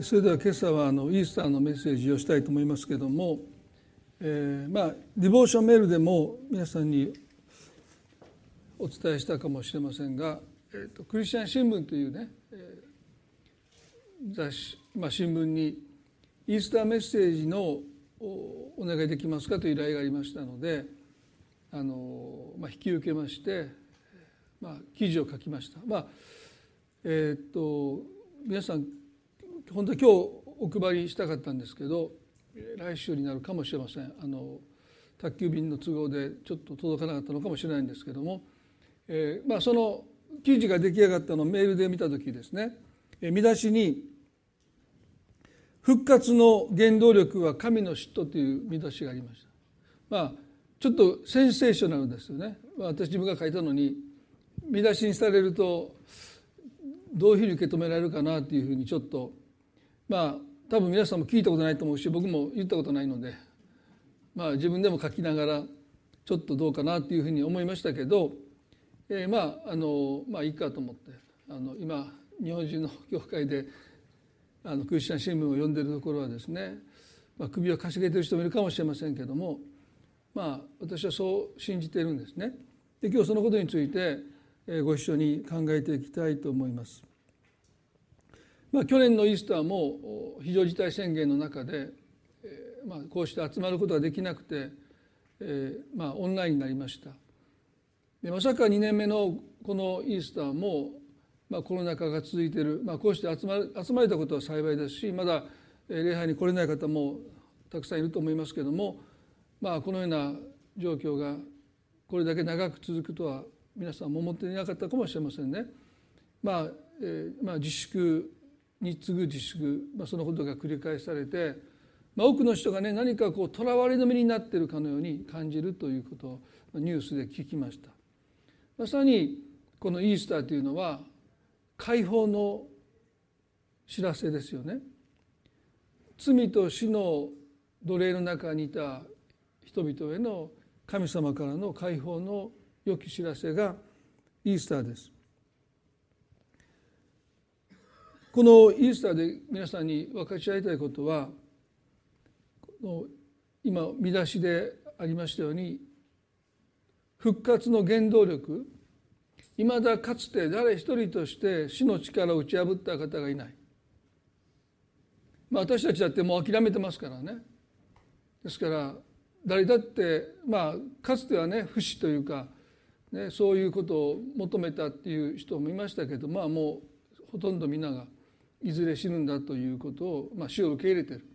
それでは今朝はあのイースターのメッセージをしたいと思いますけれども、えー、まあディボーションメールでも皆さんにお伝えしたかもしれませんが、えーと、クリスチャン新聞というね、えー、雑誌、まあ、新聞にイースターメッセージのお願いできますかという依頼がありましたのであの、まあ、引き受けまして、まあ、記事を書きました。まあえーと皆さん本当は今日お配りしたかったんですけど来週になるかもしれませんあの宅急便の都合でちょっと届かなかったのかもしれないんですけども、えー、まあ、その記事が出来上がったのをメールで見た時ですね、え見出しに「復活の原動力は神の嫉妬」という見出しがありました。まあちょっとセンセーショナルですよね。私自分が書いたのに見出しにされるとどういうふうに受け止められるかなというふうにちょっとまあ多分皆さんも聞いたことないと思うし僕も言ったことないのでまあ自分でも書きながらちょっとどうかなっていうふうに思いましたけど、えー、まああのまあいいかと思ってあの今日本中の教会であのクリスチャン新聞を読んでるところはですね、まあ、首をかしげてる人もいるかもしれませんけどもまあ私はそう信じているんですね。で今日そのことについてご一緒に考えていきたいと思います。まあ、去年のイースターも非常事態宣言の中で、えーまあ、こうして集まることができなくて、えーまあ、オンラインになりましたでまさか2年目のこのイースターも、まあ、コロナ禍が続いている、まあ、こうして集ま集まれたことは幸いですしまだ礼拝に来れない方もたくさんいると思いますけれども、まあ、このような状況がこれだけ長く続くとは皆さんも思っていなかったかもしれませんね。まあえーまあ、自粛に次ぐ自粛、まあ、そのことが繰り返されて、まあ、多くの人がね何かこうとらわれの身になっているかのように感じるということをニュースで聞きました。まさにこのイースターというのは解放の知らせですよね。罪と死の奴隷の中にいた人々への神様からの解放の良き知らせがイースターです。このイースターで皆さんに分かち合いたいことは今見出しでありましたように復活の原動力いまだかつて誰一人として死の力を打ち破った方がいない、まあ、私たちだってもう諦めてますからね。ですから誰だってまあかつてはね不死というか、ね、そういうことを求めたっていう人もいましたけどまあもうほとんど皆がいずれ死ぬんだということを、まあ、死を受け入れてる。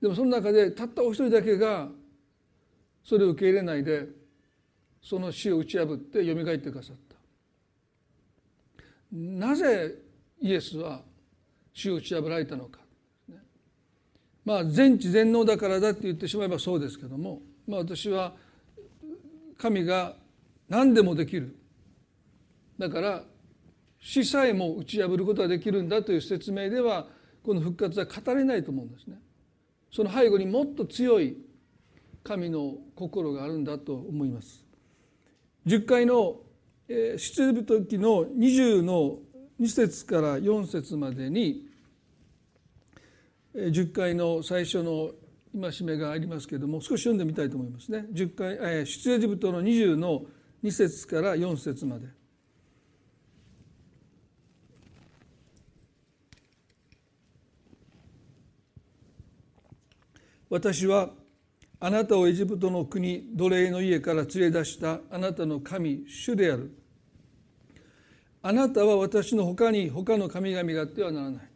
でもその中でたったお一人だけがそれを受け入れないでその死を打ち破ってよみがえってくださった。なぜイエスは死を打ち破られたのか。まあ全知全能だからだって言ってしまえばそうですけども、まあ、私は神が何でもできる。だから死さえも打ち破ることができるんだという説明ではこの復活は語れないと思うんですね。その背後にもっと強い神の心があるんだと思います。10回の出エジプト記の20の2節から4節までに10回の最初の戒めがありますけれども少し読んでみたいと思いますね。10回出エジプトの20の2節から4節まで。私はあなたをエジプトの国奴隷の家から連れ出したあなたの神主である。あなたは私の他に他の神々があってはならない。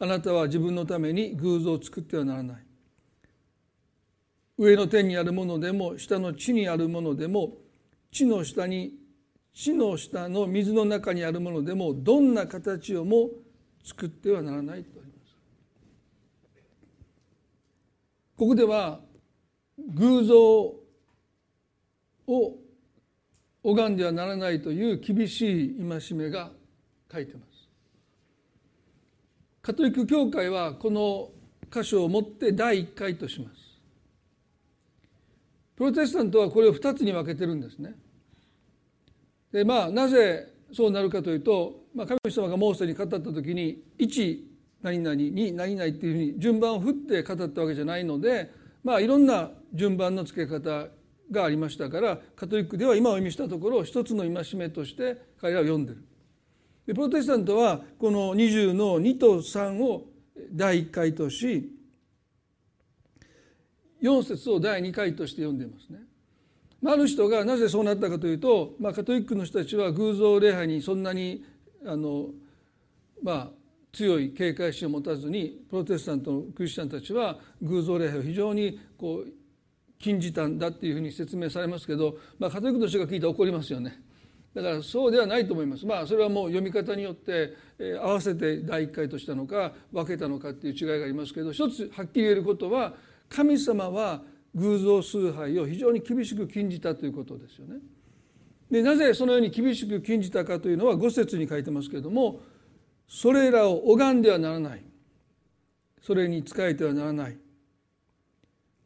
あなたは自分のために偶像を作ってはならない。上の天にあるものでも下の地にあるものでも地の下に地の下の水の中にあるものでもどんな形をも作ってはならないとここでは偶像を拝んではならないという厳しい戒めが書いてます。カトリック教会はこの箇所をもって第一回とします。プロテスタントはこれを2つに分けてるんですね。でまあなぜそうなるかというと、まあ、神様がモーセに語った時に1何々2何々っていうふうに順番を振って語ったわけじゃないのでまあいろんな順番の付け方がありましたからカトリックでは今お読みしたところ一つの戒めとして彼らは読んでる。でプロテスタントはこの20の2と3を第1回とし4節を第2回として読んでいますね。まあある人がなぜそうなったかというと、まあ、カトリックの人たちは偶像礼拝にそんなにあの、まあ、強い警戒心を持たずにプロテスタントのクリスチャンたちは偶像礼拝を非常にこう禁じたんだっていうふうに説明されますけど、まあ、カトリックの人が聞いたら怒りますよね。だからそうではないと思います。まあそれはもう読み方によって、えー、合わせて第一回としたのか分けたのかっていう違いがありますけど一つはっきり言えることは神様は偶像崇拝を非常に厳しく禁じたということですよね。でなぜそのように厳しく禁じたかというのは五節に書いてますけれどもそれらを拝んではならない。それに仕えてはならない。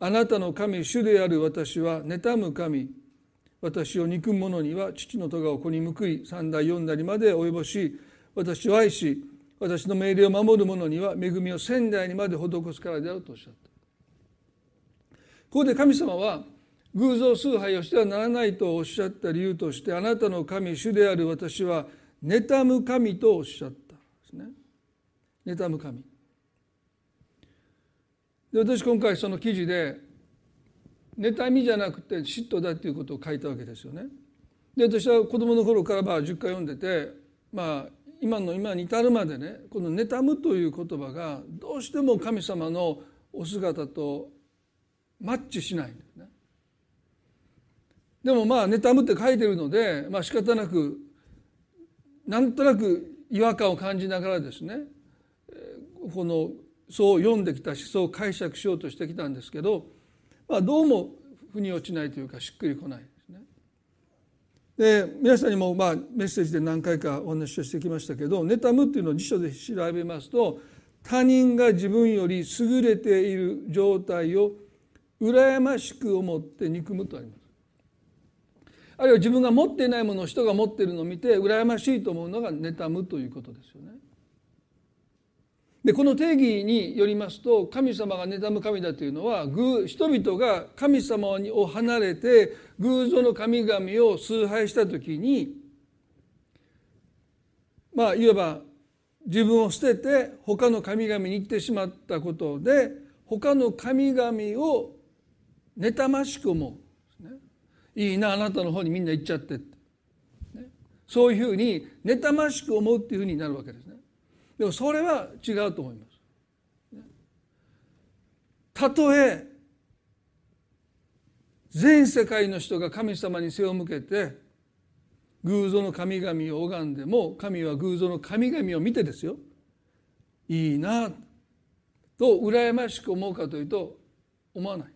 あなたの神主である私は妬む神。私を憎む者には父の咎を子に報い三代四代まで及ぼし私を愛し私の命令を守る者には恵みを仙台にまで施すからであるとおっしゃった。ここで神様は偶像崇拝をしてはならないとおっしゃった理由としてあなたの神主である私は妬む神とおっしゃった。妬む神で私今回その記事で妬みじゃなくて嫉妬だっていうことを書いたわけですよね。で私は子供の頃からまあ10回読んでてまあ今の今に至るまでねこの「妬む」という言葉がどうしても神様のお姿とマッチしないんですね。でもまあ妬むって書いてるので、まあ仕方なくなんとなく違和感を感じながらですねこのそう読んできた思想を解釈しようとしてきたんですけど、まあ、どうも腑に落ちないというかしっくりこないですね。で皆さんにもまあメッセージで何回かお話をしてきましたけど妬むっていうのを辞書で調べますと他人が自分より優れている状態を羨ましく思って憎むとあります。あるいは自分が持っていないものを人が持っているのを見て羨ましいと思うのが妬むということですよね。でこの定義によりますと神様が妬む神だというのは人々が神様を離れて偶像の神々を崇拝した時にまあいわば自分を捨てて他の神々に行ってしまったことで他の神々を妬ましく思う、ね、いいなあなたの方にみんな行っちゃってって、ね、そういうふうに妬ましく思うっていうふうになるわけです。でもそれは違うと思います、たとえ全世界の人が神様に背を向けて偶像の神々を拝んでも神は偶像の神々を見てですよ。いいなと羨ましく思うかというと思わない。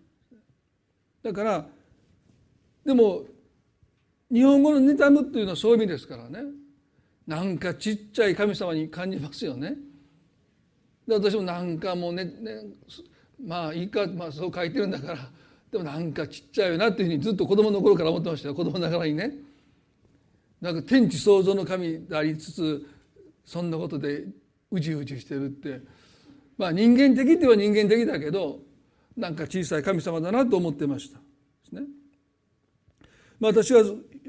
だからでも日本語の「妬む」っていうのはそういう意味ですからね。なんかちっちゃい神様に感じますよね。で私もなんかもうねねまあいいか、まあ、そう書いてるんだからでもなんかちっちゃいよなっていうふうにずっと子供の頃から思ってましたよ子供ながらにね。なんか天地創造の神でありつつそんなことでうじうじしてるってまあ人間的っては人間的だけどなんか小さい神様だなと思ってましたね。まあ、私は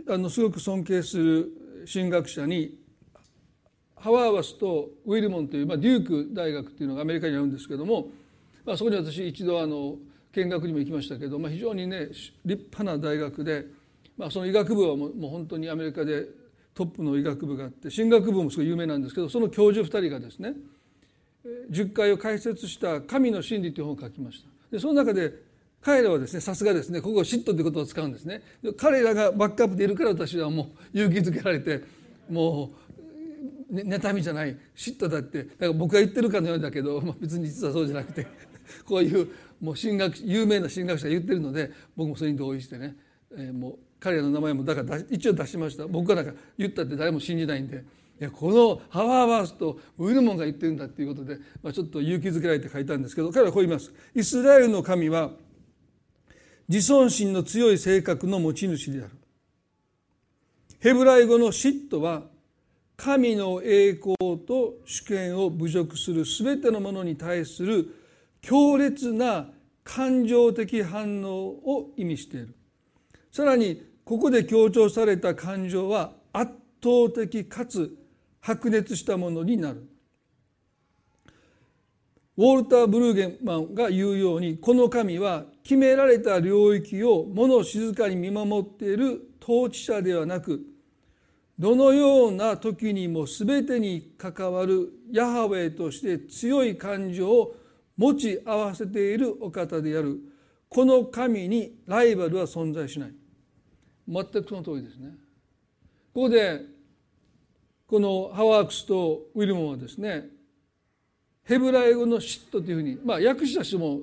あのすごく尊敬する神学者にハワーワスとウィルモンという、まあ、デューク大学っていうのがアメリカにあるんですけども、まあ、そこに私一度あの見学にも行きましたけど、まあ、非常にね立派な大学で、まあ、その医学部はもうもう本当にアメリカでトップの医学部があって神学部もすごい有名なんですけどその教授2人がですね十回を解説した「神の真理」という本を書きました。でその中で彼らはですねさすがですねここを嫉妬ということを使うんですね彼らがバックアップでいるから私はもう勇気づけられてもう妬みじゃない。嫉妬だって。だから僕が言ってるかのようだけど、まあ、別に実はそうじゃなくて。こういうもう神学有名な神学者が言ってるので僕もそれに同意してね、えー、もう彼らの名前もだから一応出しました。僕がなんか言ったって誰も信じないんで。いやこのハワーバースとウィルモンが言ってるんだっていうことで、まあ、ちょっと勇気づけられて書いたんですけど彼はこう言います。イスラエルの神は自尊心の強い性格の持ち主である。ヘブライ語の嫉妬は神の栄光と主権を侮辱する全てのものに対する強烈な感情的反応を意味している。さらにここで強調された感情は圧倒的かつ白熱したものになる。ウォルター・ブルーゲンマンが言うようにこの神は決められた領域を物静かに見守っている統治者ではなくどのような時にも全てに関わるヤハウェとして強い感情を持ち合わせているお方である。この神にライバルは存在しない。全くその通りですね。ここでこのハワークスとウィルモンはですねヘブライ語の嫉妬というふうにまあ訳した人も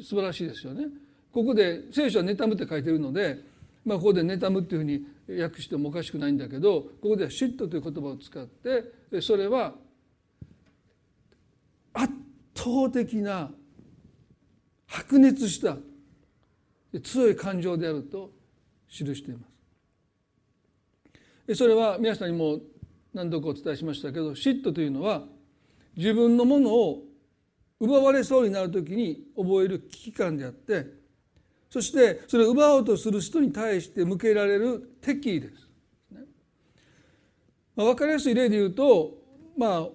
素晴らしいですよね。ここで聖書は妬むって書いてるのでまあここで妬むっていうふうに訳してもおかしくないんだけどここでは嫉妬という言葉を使ってそれは圧倒的な白熱した強い感情であると記しています。それは皆さんにも何度かお伝えしましたけど嫉妬というのは自分のものを奪われそうになる時に覚える危機感であってそしてそれを奪おうとする人に対して向けられる敵意です。まあ、分かりやすい例で言うとまあ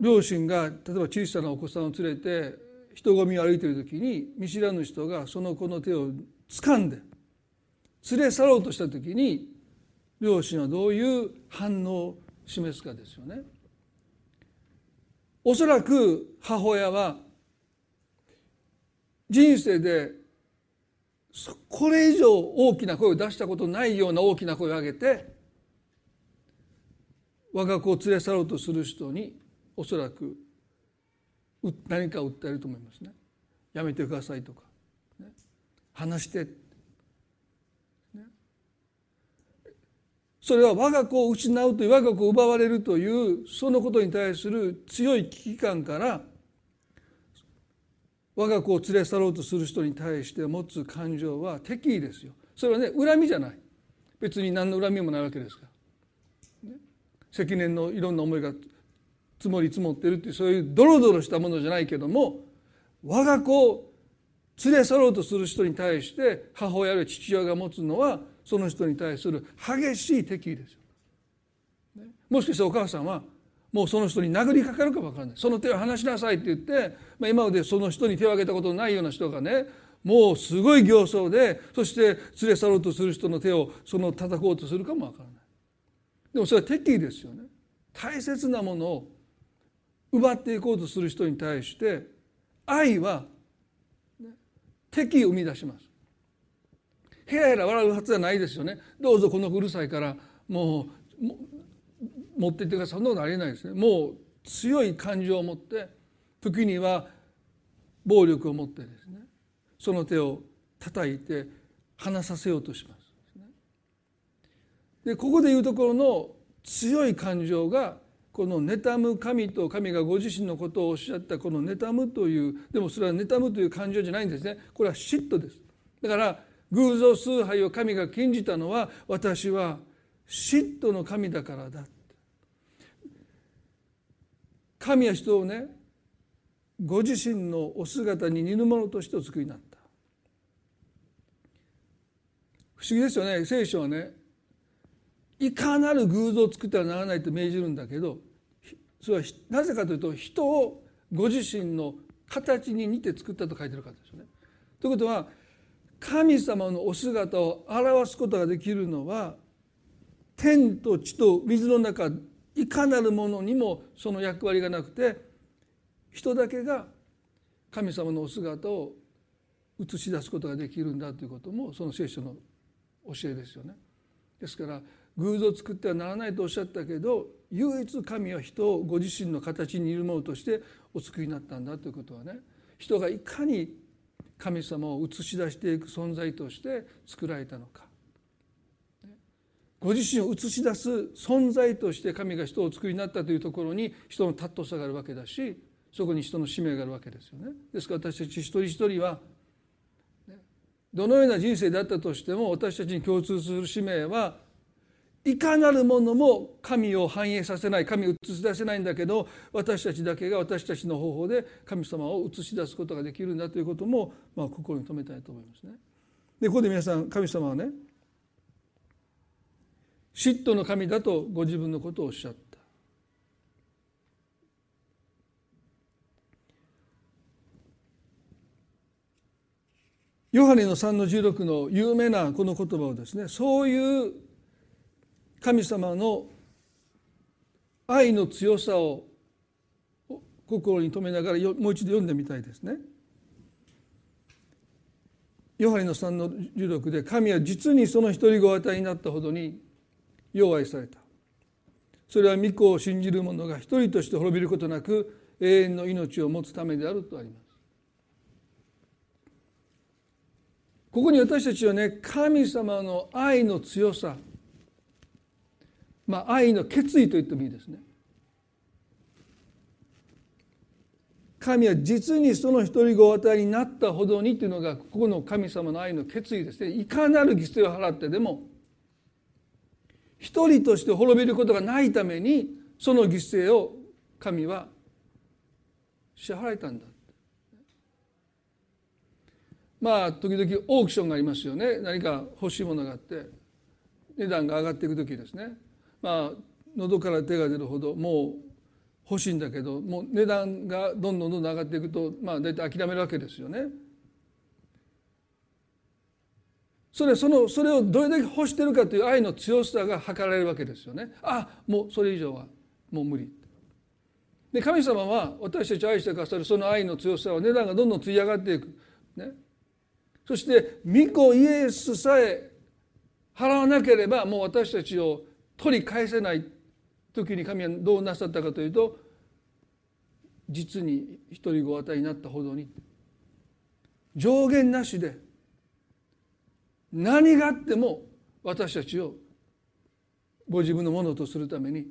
両親が例えば小さなお子さんを連れて人混みを歩いている時に見知らぬ人がその子の手を掴んで連れ去ろうとした時に両親はどういう反応を示すかですよね。おそらく母親は人生でこれ以上大きな声を出したことないような大きな声を上げて我が子を連れ去ろうとする人におそらく何か訴えると思いますね。やめてくださいとか、ね、話して。それは我が子を失うという我が子を奪われるというそのことに対する強い危機感から我が子を連れ去ろうとする人に対して持つ感情は敵意ですよ。それはね恨みじゃない別に何の恨みもないわけですから、ね、積年のいろんな思いが積もり積もってるっていうそういうドロドロしたものじゃないけども我が子を連れ去ろうとする人に対して母親や父親が持つのはその人に対する激しい敵意ですよ。もしかしてお母さんはもうその人に殴りかかるか分からない。その手を離しなさいって言って、まあ、今までその人に手を挙げたことのないような人がねもうすごい形相でそして連れ去ろうとする人の手をその叩こうとするかも分からない。でもそれは敵意ですよね。大切なものを奪っていこうとする人に対して愛は敵意を生み出します。ヘラヘラ笑うはずじゃないですよね。どうぞこのうるさいからもう持っていってください。そんなことありえないですね。もう強い感情を持って時には暴力を持ってですねその手を叩いて離させようとします。でここでいうところの強い感情がこの妬む神と神がご自身のことをおっしゃったこの妬むというでもそれは妬むという感情じゃないんですね。これは嫉妬です。だから偶像崇拝を神が禁じたのは私は嫉妬の神だからだ神は人をねご自身のお姿に似ぬものとしてお作りになった不思議ですよね聖書はねいかなる偶像を作ってはならないと命じるんだけどそれはなぜかというと人をご自身の形に似て作ったと書いてるからですよね。ということは神様のお姿を表すことができるのは天と地と水の中いかなるものにもその役割がなくて人だけが神様のお姿を映し出すことができるんだということもその聖書の教えですよね。ですから偶像を作ってはならないとおっしゃったけど唯一神は人をご自身の形にいるものとしてお作りになったんだということはね人がいかに神様を映し出していく存在として作られたのかご自身を映し出す存在として神が人を作りになったというところに人の尊さがあるわけだしそこに人の使命があるわけですよね。ですから私たち一人一人はどのような人生であったとしても私たちに共通する使命はいかなるものも神を反映させない神を映し出せないんだけど私たちだけが私たちの方法で神様を映し出すことができるんだということも、まあ、心に留めたいと思いますね。でここで皆さん神様はね嫉妬の神だとご自分のことをおっしゃった。ヨハネの3の16の有名なこの言葉をですねそういう神様の愛の強さを心に留めながらもう一度読んでみたいですね。ヨハネの3の16で神は実にその一人ご与えになったほどによう愛された。それは御子を信じる者が一人として滅びることなく永遠の命を持つためであるとあります。ここに私たちはね神様の愛の強さまあ愛の決意と言ってもいいですね。神は実にその一人ご与えになったほどにというのがここの神様の愛の決意ですね。いかなる犠牲を払ってでも一人として滅びることがないためにその犠牲を神は支払えたんだ。まあ時々オークションがありますよね。何か欲しいものがあって値段が上がっていく時ですね。まあ喉から手が出るほどもう欲しいんだけどもう値段がどんどんどんどん上がっていくとまあ大体諦めるわけですよね。それそのそれをどれだけ欲してるかという愛の強さが図られるわけですよね。あもうそれ以上はもう無理。で神様は私たち愛してくださるその愛の強さは値段がどんどんつい上がっていく。ね、そして御子イエスさえ払わなければもう私たちを取り返せない時に神はどうなさったかというと実に一人ご与えになったほどに上限なしで何があっても私たちをご自分のものとするために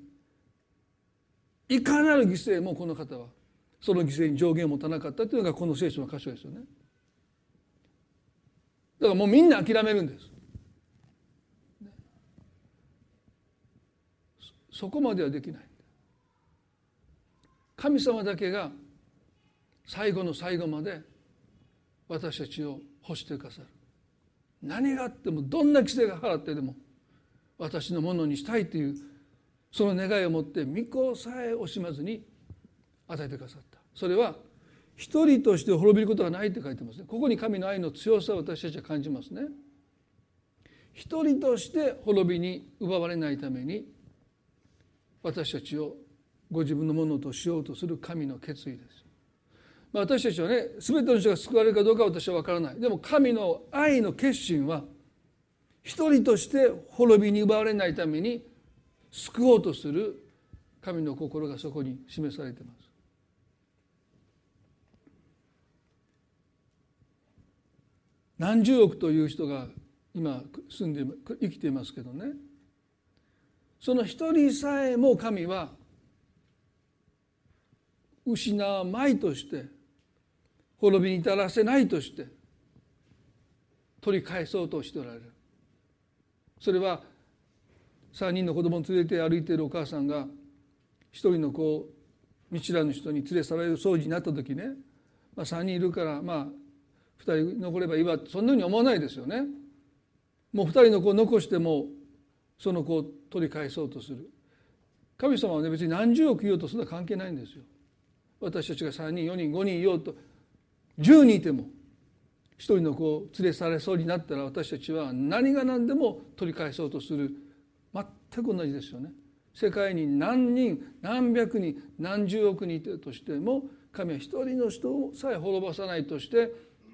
いかなる犠牲もこの方はその犠牲に上限を持たなかったというのがこの聖書の箇所ですよね。だからもうみんな諦めるんです。そこまではできない。神様だけが最後の最後まで私たちを欲してくださる。何があってもどんな規制が払ってでも私のものにしたいというその願いを持って御子さえ惜しまずに与えてくださった。それは一人として滅びることがないって書いてますね。ここに神の愛の強さを私たちは感じますね。一人として滅びに奪われないために私たちをご自分のものとしようとする神の決意です。まあ、私たちはね全ての人が救われるかどうかは私は分からないでも神の愛の決心は一人として滅びに奪われないために救おうとする神の心がそこに示されています。何十億という人が今住んで生きていますけどねその一人さえも神は失わまいとして滅びに至らせないとして取り返そうとしておられるそれは3人の子供を連れて歩いているお母さんが一人の子を見知らぬ人に連れ去られる掃除になった時ね、まあ、3人いるからまあ2人残ればいいわそんなふうに思わないですよね。もう2人の子を残してもその子を取り返そうとする神様はね別に何十億言おうとそんな関係ないんですよ。私たちが3人4人5人いようと10人いても一人の子を連れ去れそうになったら私たちは何が何でも取り返そうとする。全く同じですよね。世界に何人何百人何十億人いてとしても神は一人の人さえ滅ぼさないとして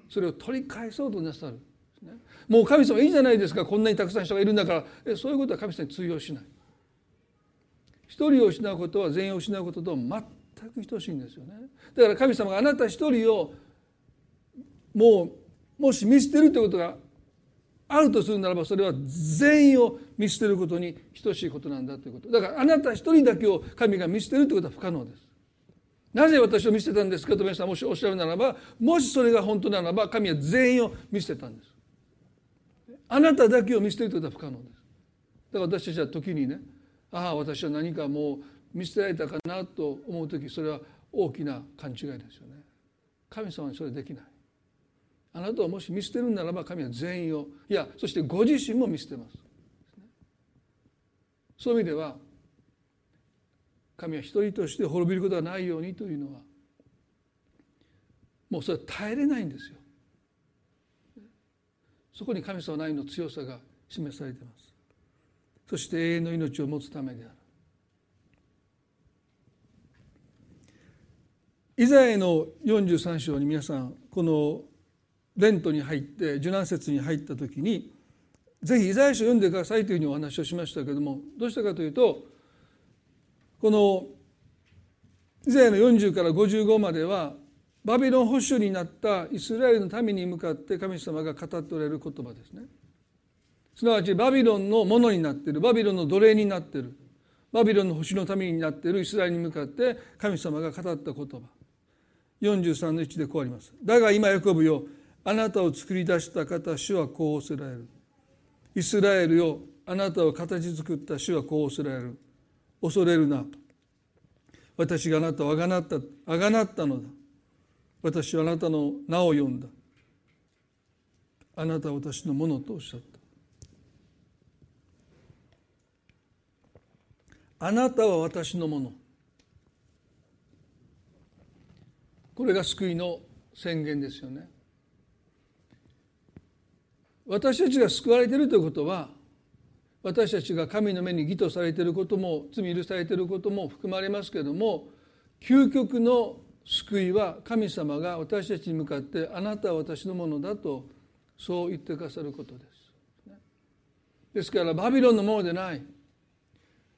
それを取り返そうとなさる、ね。もう神様いいじゃないですか？こんなにたくさん人がいるんだから。えそういうことは神様に通用しない。一人を失うことは全員を失うことと全く等しいんですよね。だから神様があなた一人をもうもし見捨てるということがあるとするならばそれは全員を見捨てることに等しいことなんだということ。だからあなた一人だけを神が見捨てるということは不可能です。なぜ私を見捨てたんですかと皆さんもしおっしゃるならばもしそれが本当ならば神は全員を見捨てたんです。あなただけを見捨てるということは不可能です。だから私たちは時にねああ私は何かもう見捨てられたかなと思う時それは大きな勘違いですよね。神様にそれできない。あなたをもし見捨てるならば神は全員をいやそしてご自身も見捨てます。そういう意味では神は一人として滅びることがないようにというのはもうそれは耐えれないんですよ。そこに神様の愛の強さが示されています。そして永遠の命を持つためである。イザヤの43章に皆さんこのレントに入って受難節に入った時にぜひイザヤ書読んでくださいというふうにお話をしましたけどもどうしたかというとこのイザヤの40から55まではバビロン保守になったイスラエルの民に向かって神様が語っておられる言葉ですね。すなわちバビロンのものになっているバビロンの奴隷になっているバビロンの星の民になっているイスラエルに向かって神様が語った言葉43の1でこうあります。だが今ヤコブよあなたを作り出した方主はこうおせられる。イスラエルよあなたを形作った主はこうおせられる。恐れるな。私があなたをあがなったあがなったのだ。私はあなたの名を呼んだあなたは私のものとおっしゃったあなたは私のものこれが救いの宣言ですよね私たちが救われているということは私たちが神の目に義とされていることも罪許されていることも含まれますけれども究極の救いは神様が私たちに向かってあなたは私のものだとそう言ってくださることです。ですからバビロンのものでない。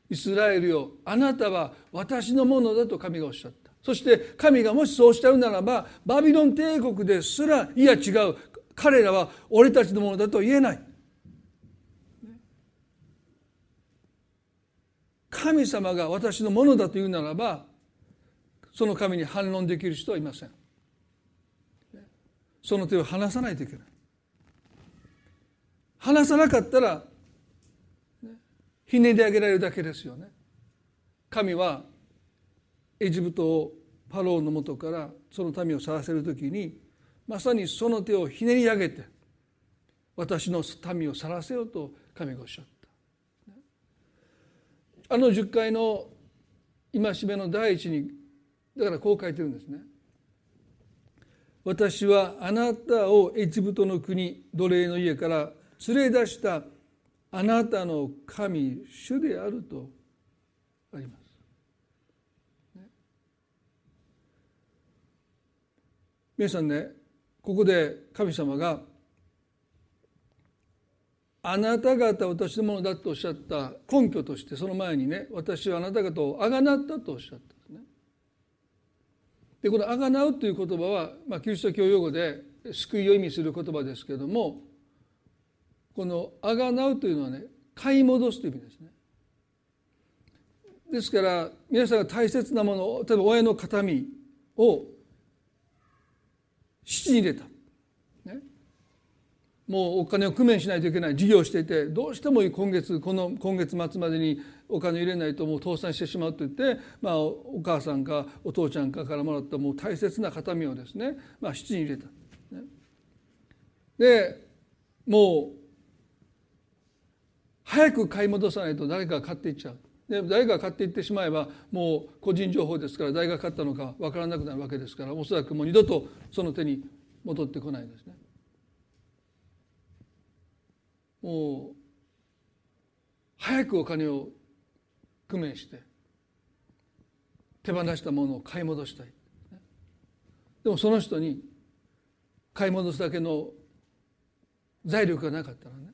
イスラエルよあなたは私のものだと神がおっしゃった。そして神がもしそうしたうならばバビロン帝国ですらいや違う。彼らは俺たちのものだと言えない。神様が私のものだと言うならばその神に反論できる人はいません。その手を離さないといけない。離さなかったらひねり上げられるだけですよね。神はエジプトをパローのもとからその民を去らせる時にまさにその手をひねり上げて私の民を去らせようと神がおっしゃったあの10回の戒めの第一にだからこう書いてるんですね。私はあなたをエジプトの国奴隷の家から連れ出したあなたの神主であるとあります。ね、皆さんねここで神様があなた方私のものだとおっしゃった根拠としてその前にね私はあなた方をあがなったとおっしゃったん。でこの「あがなう」という言葉は、まあ、キリスト教用語で救いを意味する言葉ですけれどもこの「あがなう」というのはね買い戻すという意味ですね。ですから皆さんが大切なもの例えば親の形見を質に入れたねもうお金を工面しないといけない事業をしていてどうしても今月この今月末までにお金を入れないともう倒産してしまうと言って、まあ、お母さんかお父ちゃんかからもらったもう大切な形見をですね、まあ、質に入れた。ねでもう早く買い戻さないと誰かが買っていっちゃう。で誰が買っていってしまえばもう個人情報ですから誰が買ったのか分からなくなるわけですからおそらくもう二度とその手に戻ってこないですね。もう早くお金を工面して手放したものを買い戻したいでもその人に買い戻すだけの財力がなかったらね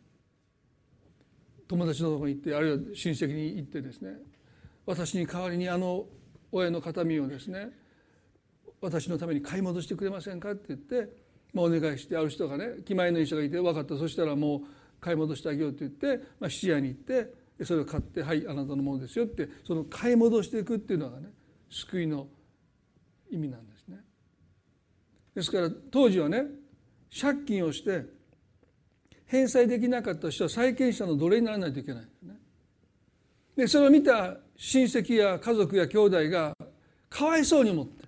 友達のとこに行ってあるいは親戚に行ってですね私に代わりにあの親の形見をですね私のために買い戻してくれませんかって言って、まあ、お願いしてある人がね気前のいい人がいて分かったそしたらもう買い戻してあげようって言って、まあ、質屋に行ってそれを買って「はいあなたのものですよ」ってその買い戻していくっていうのがね救いの意味なんですね。ですから当時はね借金をして返済できなかった人は債権者の奴隷にならないといけないんですね。でそれを見た親戚や家族や兄弟がかわいそうに思って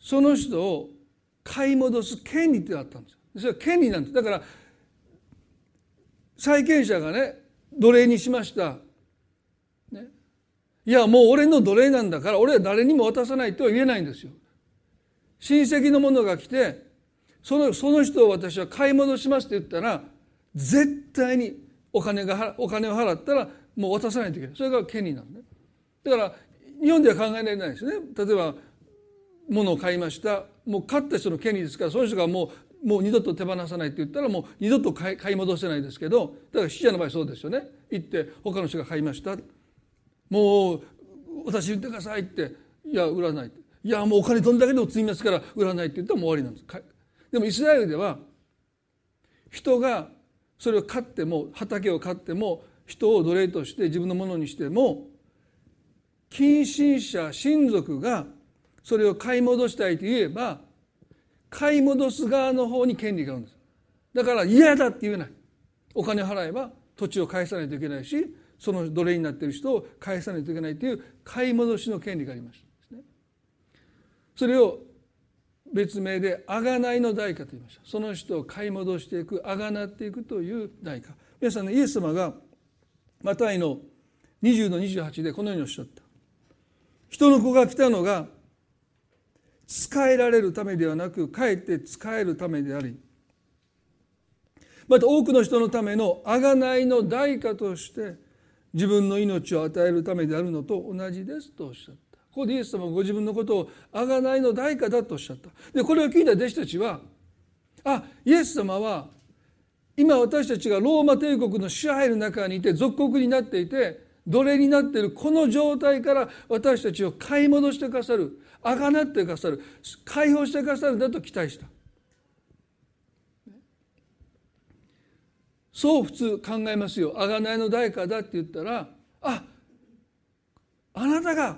その人を買い戻す権利ってあったんですよ。それは権利なんですだから債権者がね奴隷にしました、ね、いやもう俺の奴隷なんだから俺は誰にも渡さないとは言えないんですよ。親戚の者が来てそのその人を私は買い戻しますって言ったら絶対にお金がお金を払ったらもう渡さないといけない。それが権利なんで、ね、だから日本では考えられないですね。例えば物を買いました。もう買った人の権利ですからその人がもうもう二度と手放さないって言ったらもう二度と買い戻せないですけどだから死者の場合そうですよね。行って他の人が買いました。もう私言ってくださいっていや売らないって。いやもうお金どんだけでも積みますから売らないって言ったらもう終わりなんです。でもイスラエルでは人がそれを買っても畑を買っても人を奴隷として自分のものにしても近親者親族がそれを買い戻したいと言えば買い戻す側の方に権利があるんです。だから嫌だって言えない。お金払えば土地を返さないといけないしその奴隷になっている人を返さないといけないという買い戻しの権利がありました、それを別名で贖いの代価と言いました。その人を買い戻していく贖っていくという代価。皆さんねイエス様がマタイの20の28でこのようにおっしゃった。人の子が来たのが使えられるためではなくかえって使えるためであり。また多くの人のための贖いの代価として自分の命を与えるためであるのと同じですとおっしゃった。ここでイエス様はご自分のことを贖いの代価だとおっしゃった。でこれを聞いた弟子たちはあイエス様は今私たちがローマ帝国の支配の中にいて属国になっていて奴隷になっているこの状態から私たちを買い戻してくださるあがなってくださる解放してくださるんだと期待した。そう普通考えますよ。贖いの代価だって言ったらああなたが、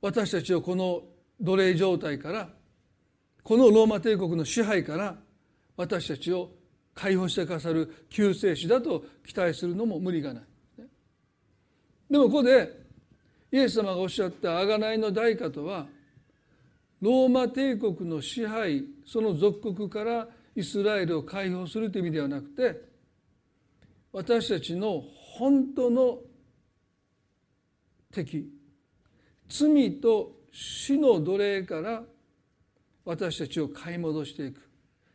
私たちをこの奴隷状態からこのローマ帝国の支配から私たちを解放してくださる救世主だと期待するのも無理がない。でもここでイエス様がおっしゃった贖いの代価とはローマ帝国の支配その属国からイスラエルを解放するという意味ではなくて私たちの本当の敵罪と死の奴隷から私たちを買い戻していく。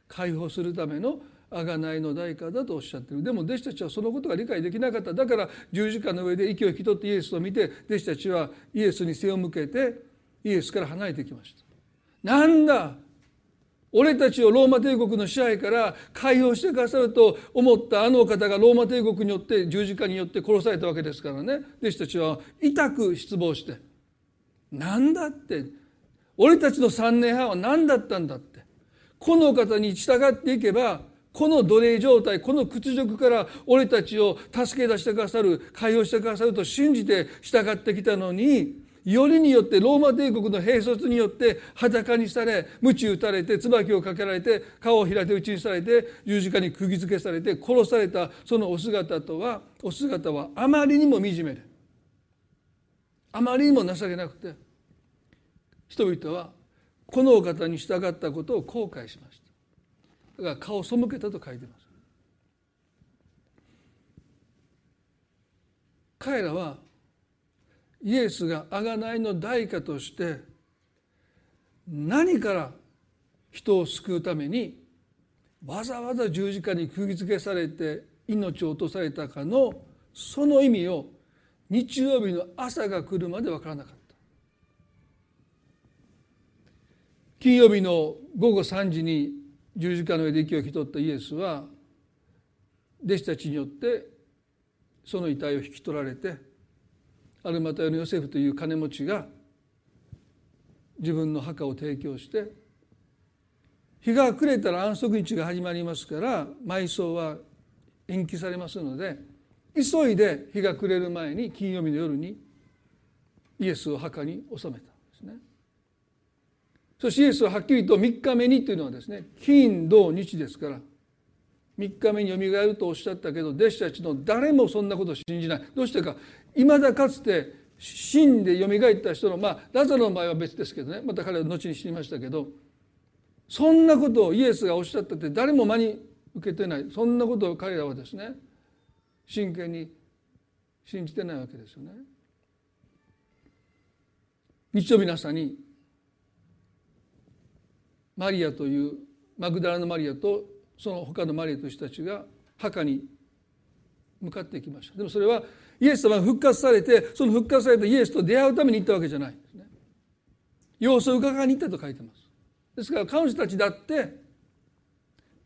解放するための贖いの代価だとおっしゃってる。でも弟子たちはそのことが理解できなかった。だから十字架の上で息を引き取ってイエスを見て弟子たちはイエスに背を向けてイエスから離れてきました。なんだ俺たちをローマ帝国の支配から解放してくださると思ったあの方がローマ帝国によって十字架によって殺されたわけですからね。弟子たちは痛く失望して。何だって。俺たちの3年半は何だったんだって。この方に従っていけばこの奴隷状態この屈辱から俺たちを助け出してくださる解放してくださると信じて従ってきたのによりによってローマ帝国の兵卒によって裸にされ鞭打たれて椿をかけられて顔を開いて打ちにされて十字架に釘付けされて殺されたそのお姿とはお姿はあまりにも惨めで。あまりにも情けなくて人々はこのお方に従ったことを後悔しました。だから顔を背けたと書いてます。彼らはイエスが贖いの代価として何から人を救うためにわざわざ十字架に釘付けされて命を落とされたかのその意味を日曜日の朝が来るまで分からなかった。金曜日の午後3時に十字架の上で息を引き取ったイエスは弟子たちによってその遺体を引き取られてアルマタヨのヨセフという金持ちが自分の墓を提供して日が暮れたら安息日が始まりますから埋葬は延期されますので急いで日が暮れる前に金曜日の夜にイエスを墓に納めたんですね。そしてイエスははっきりと3日目にというのはですね金土日ですから3日目によみがえるとおっしゃったけど弟子たちの誰もそんなことを信じないどうしてかいまだかつて死んでよみがえった人のまあラザロの場合は別ですけどねまた彼は後に知りましたけどそんなことをイエスがおっしゃったって誰も真に受けてないそんなことを彼らはですね真剣に信じてないわけですよね。日曜日の朝にマリアというマグダラのマリアとその他のマリアという人たちが墓に向かっていきました。でもそれはイエス様が復活されてその復活されたイエスと出会うために行ったわけじゃないですね。様子を伺いに行ったと書いてます。ですから彼女たちだって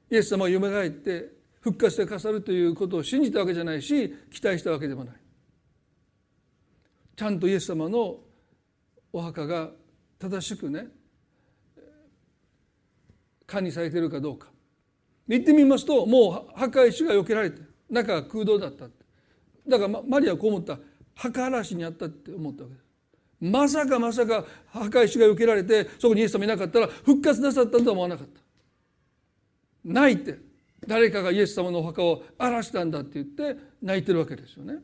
イエス様がよみがえって復活してかさるということを信じたわけじゃないし期待したわけでもない。ちゃんとイエス様のお墓が正しくね管理されているかどうか。行ってみますともう墓石が避けられて中が空洞だっただからマリアはこう思った。墓嵐にあったって思ったわけです。まさかまさか墓石が避けられてそこにイエス様いなかったら復活なさったとは思わなかった。泣いって。誰かがイエス様のお墓を荒らしたんだって言って泣いてるわけですよね。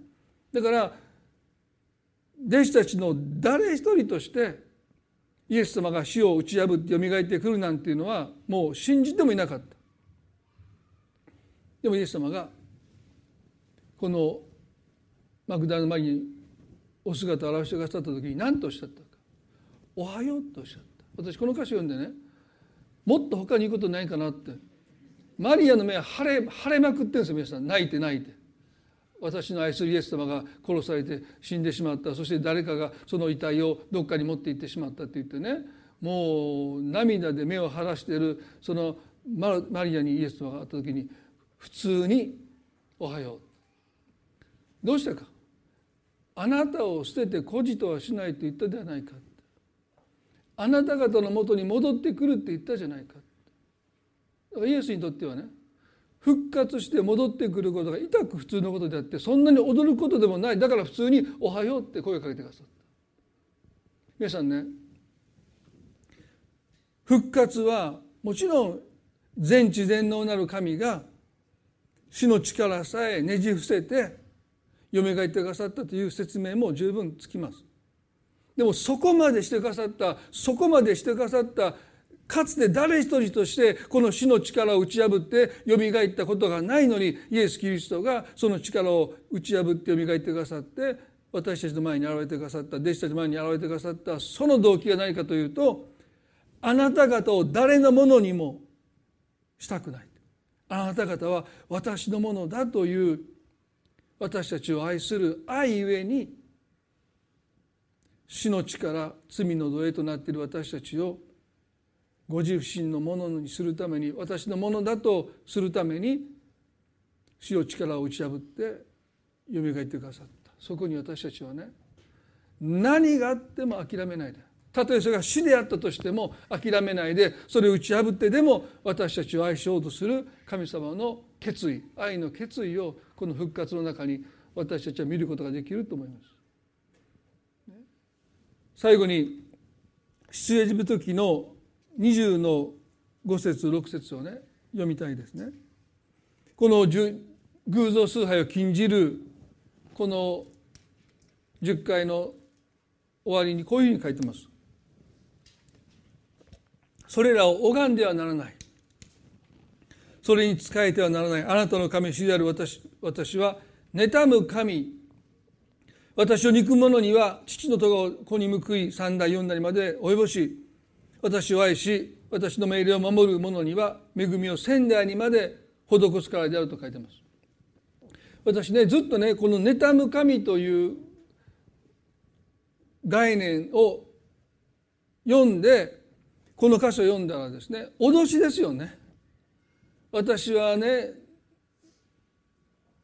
だから弟子たちの誰一人としてイエス様が死を打ち破ってよみがえってくるなんていうのはもう信じてもいなかった。でもイエス様がこのマグダの前にお姿を現してくださった時に何とおっしゃったか「おはよう」とおっしゃった。私この歌詞を読んでねもっと他に言うことないかなって。マリアの目は腫れ腫れまくってんですよ皆さん。泣いて泣いて。私の愛するイエス様が殺されて死んでしまった。そして誰かがその遺体をどっかに持って行ってしまったって言ってね。もう涙で目を晴らしているそのマリアにイエス様が会った時に普通に「おはよう」どうしてか。あなたを捨てて孤児とはしないと言ったではないかあなた方のもとに戻ってくるって言ったじゃないかイエスにとってはね復活して戻ってくることが痛く普通のことであってそんなに驚くことでもない。だから普通に「おはよう」って声をかけてくださった。皆さんね復活はもちろん全知全能なる神が死の力さえねじ伏せてよみがえってくださったという説明も十分つきます。でもそこまでしてくださったそこまでしてくださったかつて誰一人としてこの死の力を打ち破ってよみがえったことがないのにイエス・キリストがその力を打ち破ってよみがえってくださって私たちの前に現れてくださった弟子たちの前に現れてくださったその動機が何かというとあなた方を誰のものにもしたくない。あなた方は私のものだという私たちを愛する愛ゆえに死の力罪の奴隷となっている私たちをご自身のものにするために私のものだとするために死の力を打ち破ってよみがえってくださった。そこに私たちはね何があっても諦めないで。たとえそれが死であったとしても諦めないでそれを打ち破ってでも私たちを愛しようとする神様の決意愛の決意をこの復活の中に私たちは見ることができると思います。最後に出エジプト記の20の5節6節をね読みたいですね。この偶像崇拝を禁じるこの10回の終わりにこういうふうに書いてます。それらを拝んではならないそれに仕えてはならないあなたの神主である私私は妬む神私を憎む者には父の戸が子に報い三代四代まで及ぼし私を愛し私の命令を守る者には恵みを仙台にまで施すからであると書いてます。私ねずっとねこの妬む神という概念を読んでこの箇所を読んだらですね脅しですよね。私はね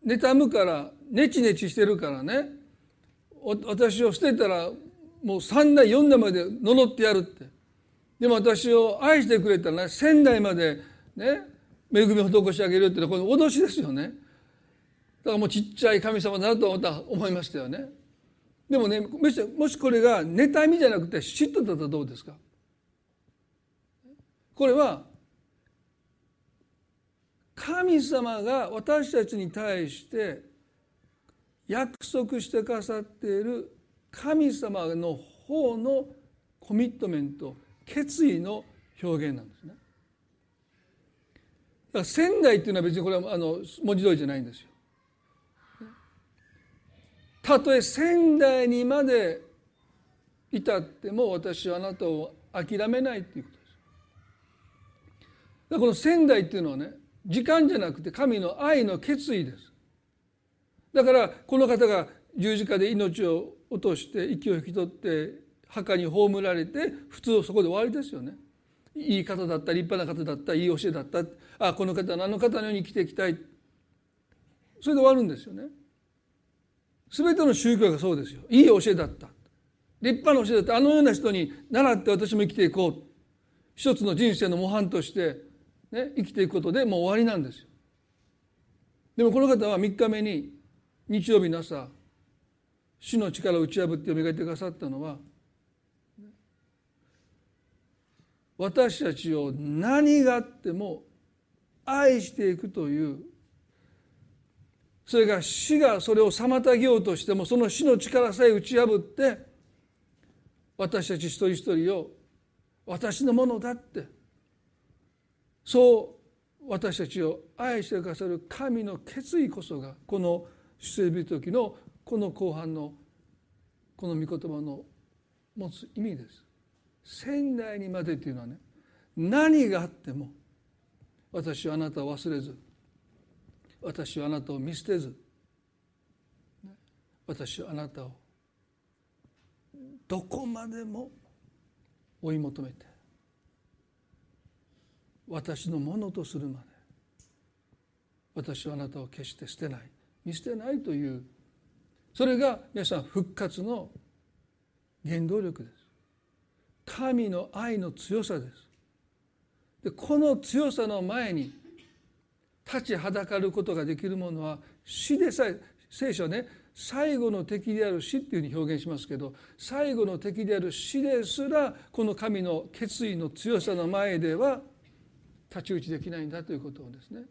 妬むからネチネチしてるからね私を捨てたらもう三代四代まで呪ってやるって。でも私を愛してくれたらね仙台までね恵みを施し上げるっていうのはこの脅しですよね。だからもうちっちゃい神様だなと思った思いましたよね。でもねもしこれが妬みじゃなくて嫉妬だったらどうですか？これは神様が私たちに対して約束してくださっている神様の方のコミットメント。決意の表現なんですね。だから仙台っていうのは別にこれはあの文字通りじゃないんですよ。たとえ仙台にまで至っても私はあなたを諦めないっていうことです。だからこの仙台っていうのはね時間じゃなくて神の愛の決意です。だからこの方が十字架で命を落として息を引き取って墓に葬られて普通そこで終わりですよね。いい方だった立派な方だったいい教えだったあこの方はあの方のように生きていきたいそれで終わるんですよね。全ての宗教がそうですよ。いい教えだった。立派な教えだった。あのような人に習って私も生きていこう。一つの人生の模範として、ね、生きていくことでもう終わりなんですよ。でもこの方は3日目に日曜日の朝主の力を打ち破って蘇ってくださったのは私たちを何があっても愛していくというそれが死がそれを妨げようとしてもその死の力さえ打ち破って私たち一人一人を私のものだってそう私たちを愛してくださる神の決意こそがこの出エビ時のこの後半のこの御言葉の持つ意味です。仙台にまでというのはね何があっても私はあなたを忘れず私はあなたを見捨てず私はあなたをどこまでも追い求めて私のものとするまで私はあなたを決して捨てない見捨てないというそれが皆さん復活の原動力です。神の愛の強さです。でこの強さの前に立ちはだかることができるものは死でさえ聖書はね最後の敵である死っていうふうに表現しますけど最後の敵である死ですらこの神の決意の強さの前では太刀打ちできないんだということをですね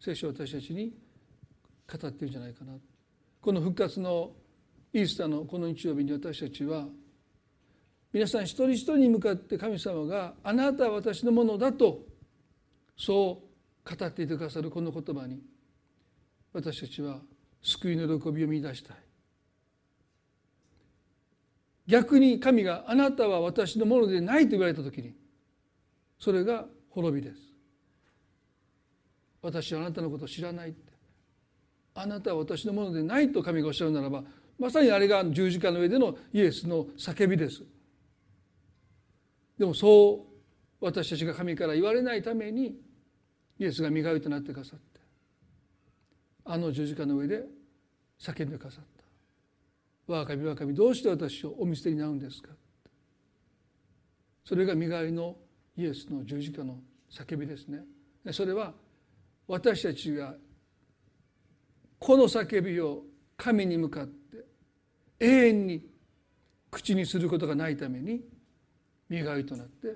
聖書は私たちに語ってるんじゃないかな。この復活のイースターのこの日曜日に私たちは皆さん一人一人に向かって神様があなたは私のものだとそう語っていてくださるこの言葉に私たちは救いの喜びを見出したい。逆に神があなたは私のものでないと言われた時にそれが滅びです。私はあなたのことを知らないって。あなたは私のものでないと神がおっしゃるならばまさにあれが十字架の上でのイエスの叫びです。でもそう私たちが神から言われないためにイエスが身代わりとなってくださってあの十字架の上で叫んでくださった「我が神我が神どうして私をお見捨てになるんですか?」それが身代わりのイエスの十字架の叫びですねそれは私たちがこの叫びを神に向かって永遠に口にすることがないために身代わりとなって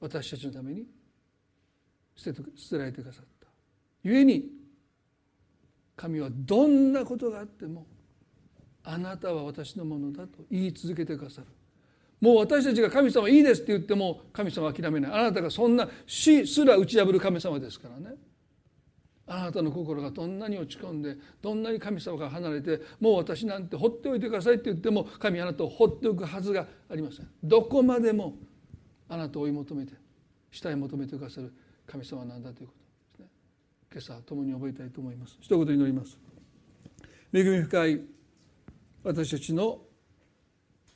私たちのために捨て捨てられてくださった。故に神はどんなことがあってもあなたは私のものだと言い続けてくださる。もう私たちが神様いいですって言っても神様は諦めない。あなたがそんな死すら打ち破る神様ですからね。あなたの心がどんなに落ち込んでどんなに神様から離れてもう私なんて放っておいてくださいって言っても神あなたを放っておくはずがありません。どこまでもあなたを追い求めて下へ求めてくださる神様なんだということですね。今朝共に覚えたいと思います。一言祈ります。恵み深い私たちの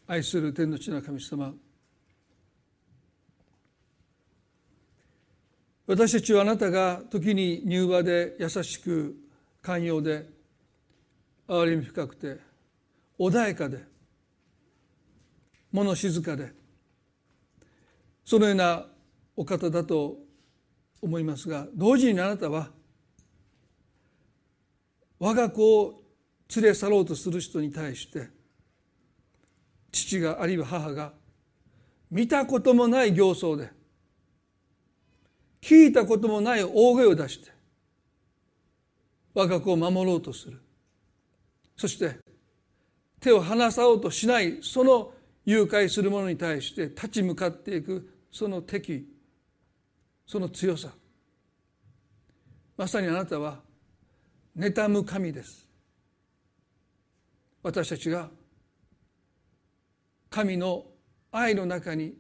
愛する天の地の神様私たちはあなたが時に柔和で優しく寛容で憐れみ深くて穏やかで物静かでそのようなお方だと思いますが同時にあなたは我が子を連れ去ろうとする人に対して父があるいは母が見たこともない形相で聞いたこともない大声を出して我が子を守ろうとする。そして手を離そうとしないその誘拐する者に対して立ち向かっていくその敵その強さ。まさにあなたは妬む神です。私たちが神の愛の中に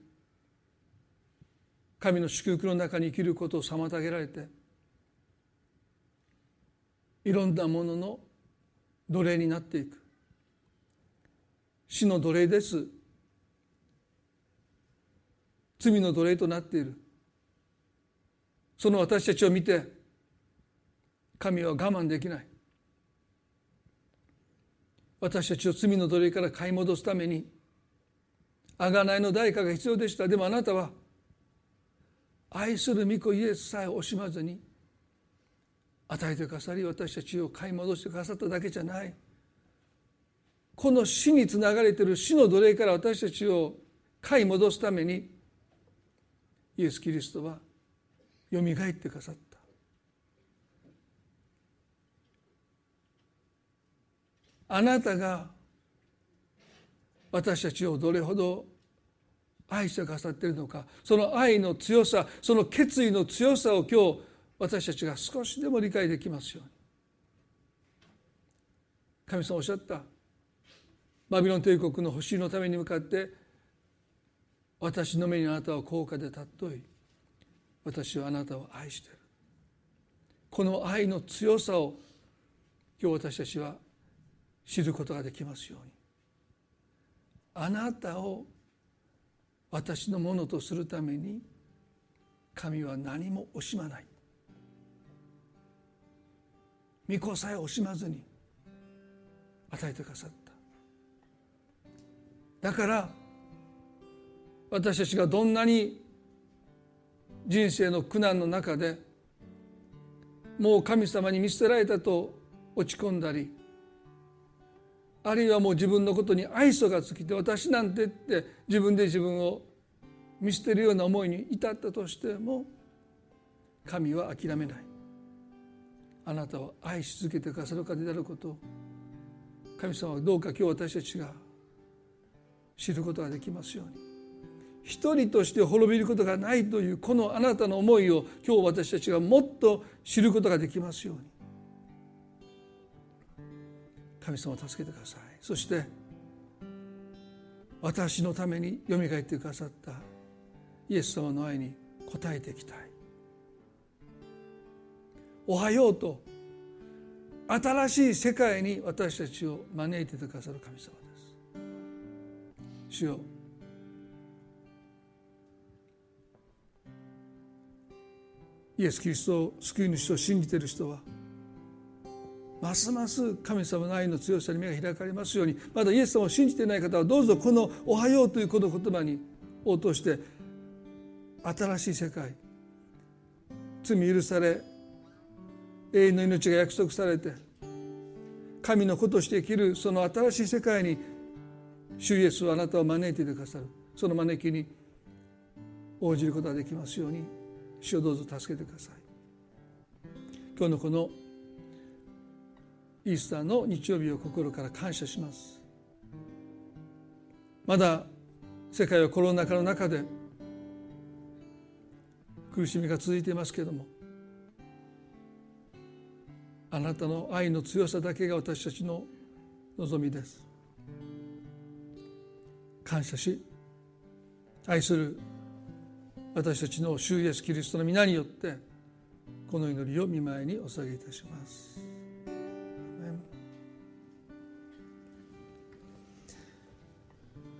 神の祝福の中に生きることを妨げられていろんなものの奴隷になっていく。死の奴隷です。罪の奴隷となっている。その私たちを見て神は我慢できない。私たちを罪の奴隷から買い戻すために贖いの代価が必要でした。でもあなたは愛する御子イエスさえ惜しまずに与えてくださり私たちを買い戻してくださっただけじゃない。この死につながれている死の奴隷から私たちを買い戻すためにイエス・キリストはよみがえってくださった。あなたが私たちをどれほど愛してくださっているのかその愛の強さその決意の強さを今日私たちが少しでも理解できますように。神様おっしゃったバビロン帝国の星のために向かって私の目にあなたは高価で尊い私はあなたを愛している。この愛の強さを今日私たちは知ることができますように。あなたを私のものとするために神は何も惜しまない。御子さえ惜しまずに与えてくださった。だから私たちがどんなに人生の苦難の中でもう神様に見捨てられたと落ち込んだりあるいはもう自分のことに愛想が尽きて私なんてって自分で自分を見捨てるような思いに至ったとしても神は諦めない。あなたを愛し続けてくださる方であることを神様はどうか今日私たちが知ることができますように。一人として滅びることがないというこのあなたの思いを今日私たちがもっと知ることができますように。神様を助けてください。そして私のためによみがえってくださったイエス様の愛に応えていきたい。おはようと新しい世界に私たちを招いてくださる神様です。主よイエス・キリストを救い主を信じている人はますます神様の愛の強さに目が開かれますようにまだイエス様を信じていない方はどうぞこの「おはよう」というこの言葉に応答して新しい世界罪許され永遠の命が約束されて神の子として生きるその新しい世界に主イエスはあなたを招いていてくださる。その招きに応じることができますように主をどうぞ助けてください。今日のこのイースターの日曜日を心から感謝しますまだ世界はコロナ禍の中で苦しみが続いていますけれどもあなたの愛の強さだけが私たちの望みです感謝し愛する私たちの主イエスキリストの皆によってこの祈りを見舞いにお捧げいたします。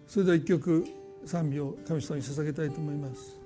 それでは一曲賛美を神様に捧げたいと思います。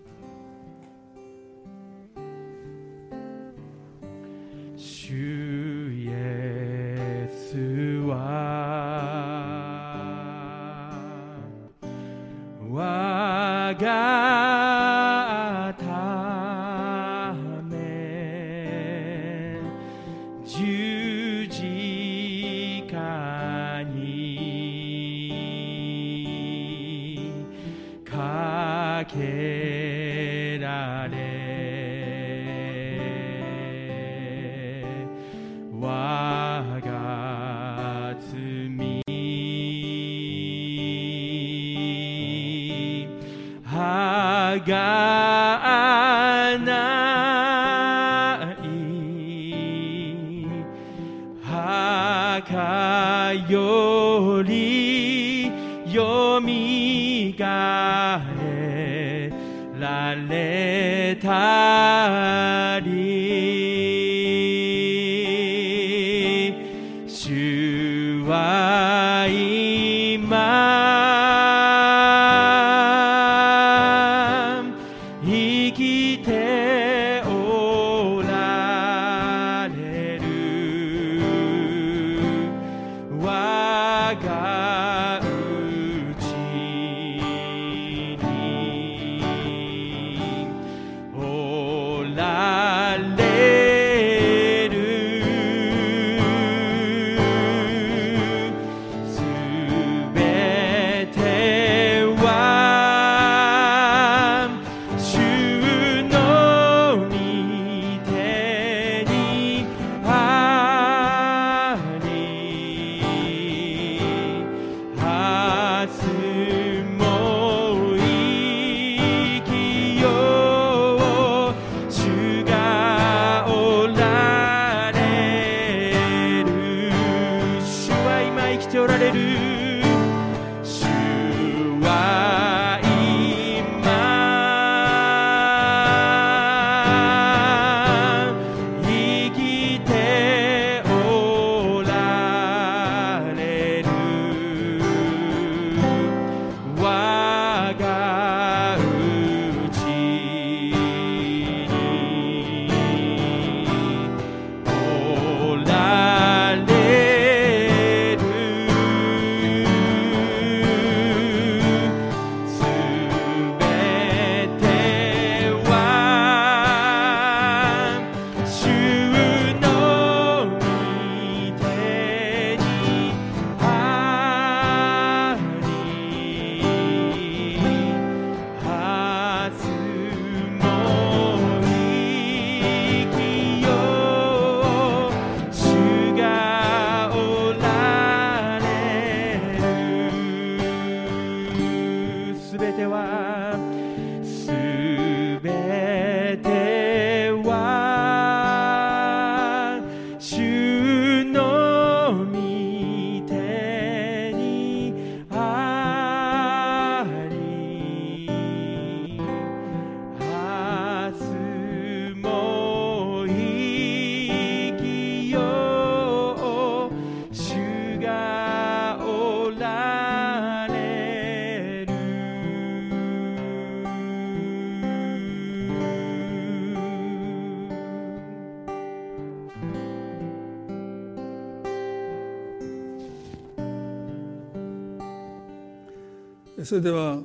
それでは、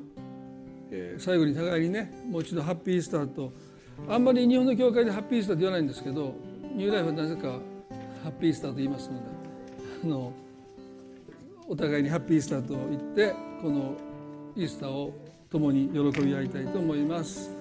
えー最後に互いにねもう一度ハッピーイースターとあんまり日本の教会でハッピーイースターって言わないんですけどニューライフはなぜかハッピーイースターと言いますのであのお互いにハッピーイースターと言ってこのイースターを共に喜び合いたいと思います。